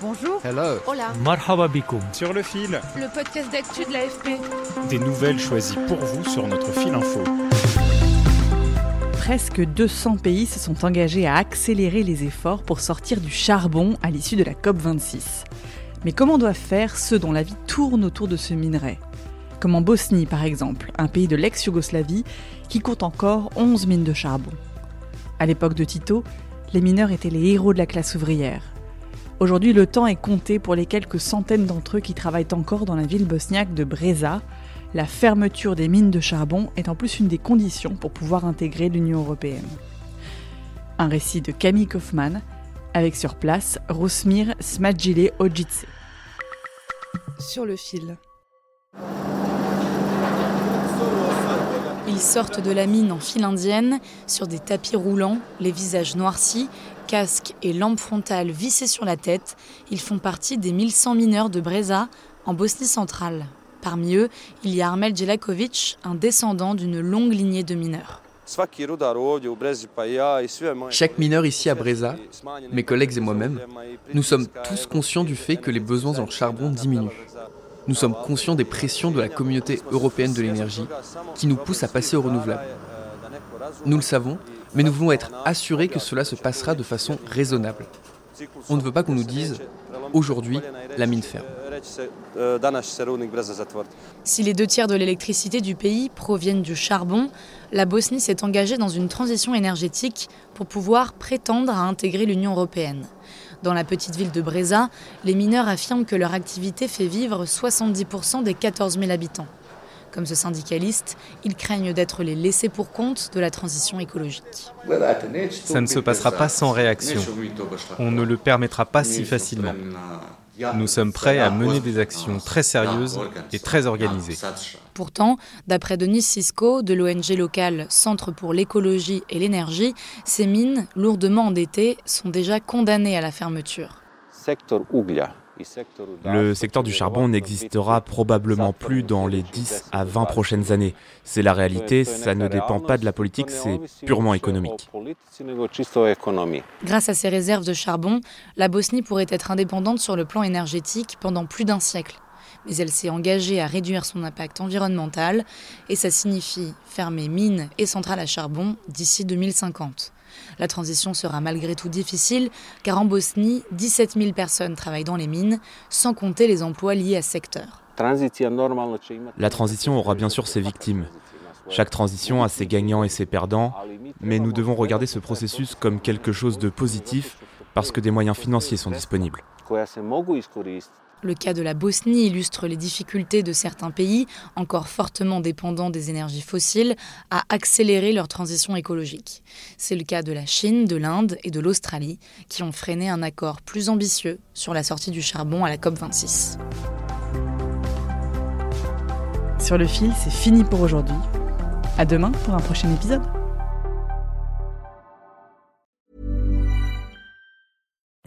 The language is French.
Bonjour. Hello. Hola. Marhaba bikoum. sur le fil. Le podcast d'actu de l'AFP. Des nouvelles choisies pour vous sur notre fil info. Presque 200 pays se sont engagés à accélérer les efforts pour sortir du charbon à l'issue de la COP26. Mais comment doivent faire ceux dont la vie tourne autour de ce minerai? Comme en Bosnie par exemple, un pays de l'ex-Yougoslavie qui compte encore 11 mines de charbon. À l'époque de Tito, les mineurs étaient les héros de la classe ouvrière. Aujourd'hui, le temps est compté pour les quelques centaines d'entre eux qui travaillent encore dans la ville bosniaque de Breza. La fermeture des mines de charbon est en plus une des conditions pour pouvoir intégrer l'Union européenne. Un récit de Camille Kaufmann, avec sur place Rosmir Smadjile Ojitse. Sur le fil. Ils sortent de la mine en file indienne, sur des tapis roulants, les visages noircis, casques et lampes frontales vissées sur la tête. Ils font partie des 1100 mineurs de Breza, en Bosnie centrale. Parmi eux, il y a Armel Djelakovic, un descendant d'une longue lignée de mineurs. Chaque mineur ici à Breza, mes collègues et moi-même, nous sommes tous conscients du fait que les besoins en charbon diminuent. Nous sommes conscients des pressions de la communauté européenne de l'énergie qui nous poussent à passer au renouvelable. Nous le savons, mais nous voulons être assurés que cela se passera de façon raisonnable. On ne veut pas qu'on nous dise aujourd'hui la mine ferme. Si les deux tiers de l'électricité du pays proviennent du charbon, la Bosnie s'est engagée dans une transition énergétique pour pouvoir prétendre à intégrer l'Union européenne. Dans la petite ville de Breza, les mineurs affirment que leur activité fait vivre 70% des 14 000 habitants. Comme ce syndicaliste, ils craignent d'être les laissés pour compte de la transition écologique. Ça ne se passera pas sans réaction. On ne le permettra pas si facilement. Nous sommes prêts à mener des actions très sérieuses et très organisées. Pourtant, d'après Denis Sisko de l'ONG locale Centre pour l'écologie et l'énergie, ces mines, lourdement endettées, sont déjà condamnées à la fermeture. Le secteur du charbon n'existera probablement plus dans les 10 à 20 prochaines années. C'est la réalité, ça ne dépend pas de la politique, c'est purement économique. Grâce à ces réserves de charbon, la Bosnie pourrait être indépendante sur le plan énergétique pendant plus d'un siècle. Mais elle s'est engagée à réduire son impact environnemental et ça signifie fermer mines et centrales à charbon d'ici 2050. La transition sera malgré tout difficile car en Bosnie, 17 000 personnes travaillent dans les mines, sans compter les emplois liés à ce secteur. La transition aura bien sûr ses victimes. Chaque transition a ses gagnants et ses perdants, mais nous devons regarder ce processus comme quelque chose de positif parce que des moyens financiers sont disponibles. Le cas de la Bosnie illustre les difficultés de certains pays, encore fortement dépendants des énergies fossiles, à accélérer leur transition écologique. C'est le cas de la Chine, de l'Inde et de l'Australie, qui ont freiné un accord plus ambitieux sur la sortie du charbon à la COP26. Sur le fil, c'est fini pour aujourd'hui. À demain pour un prochain épisode.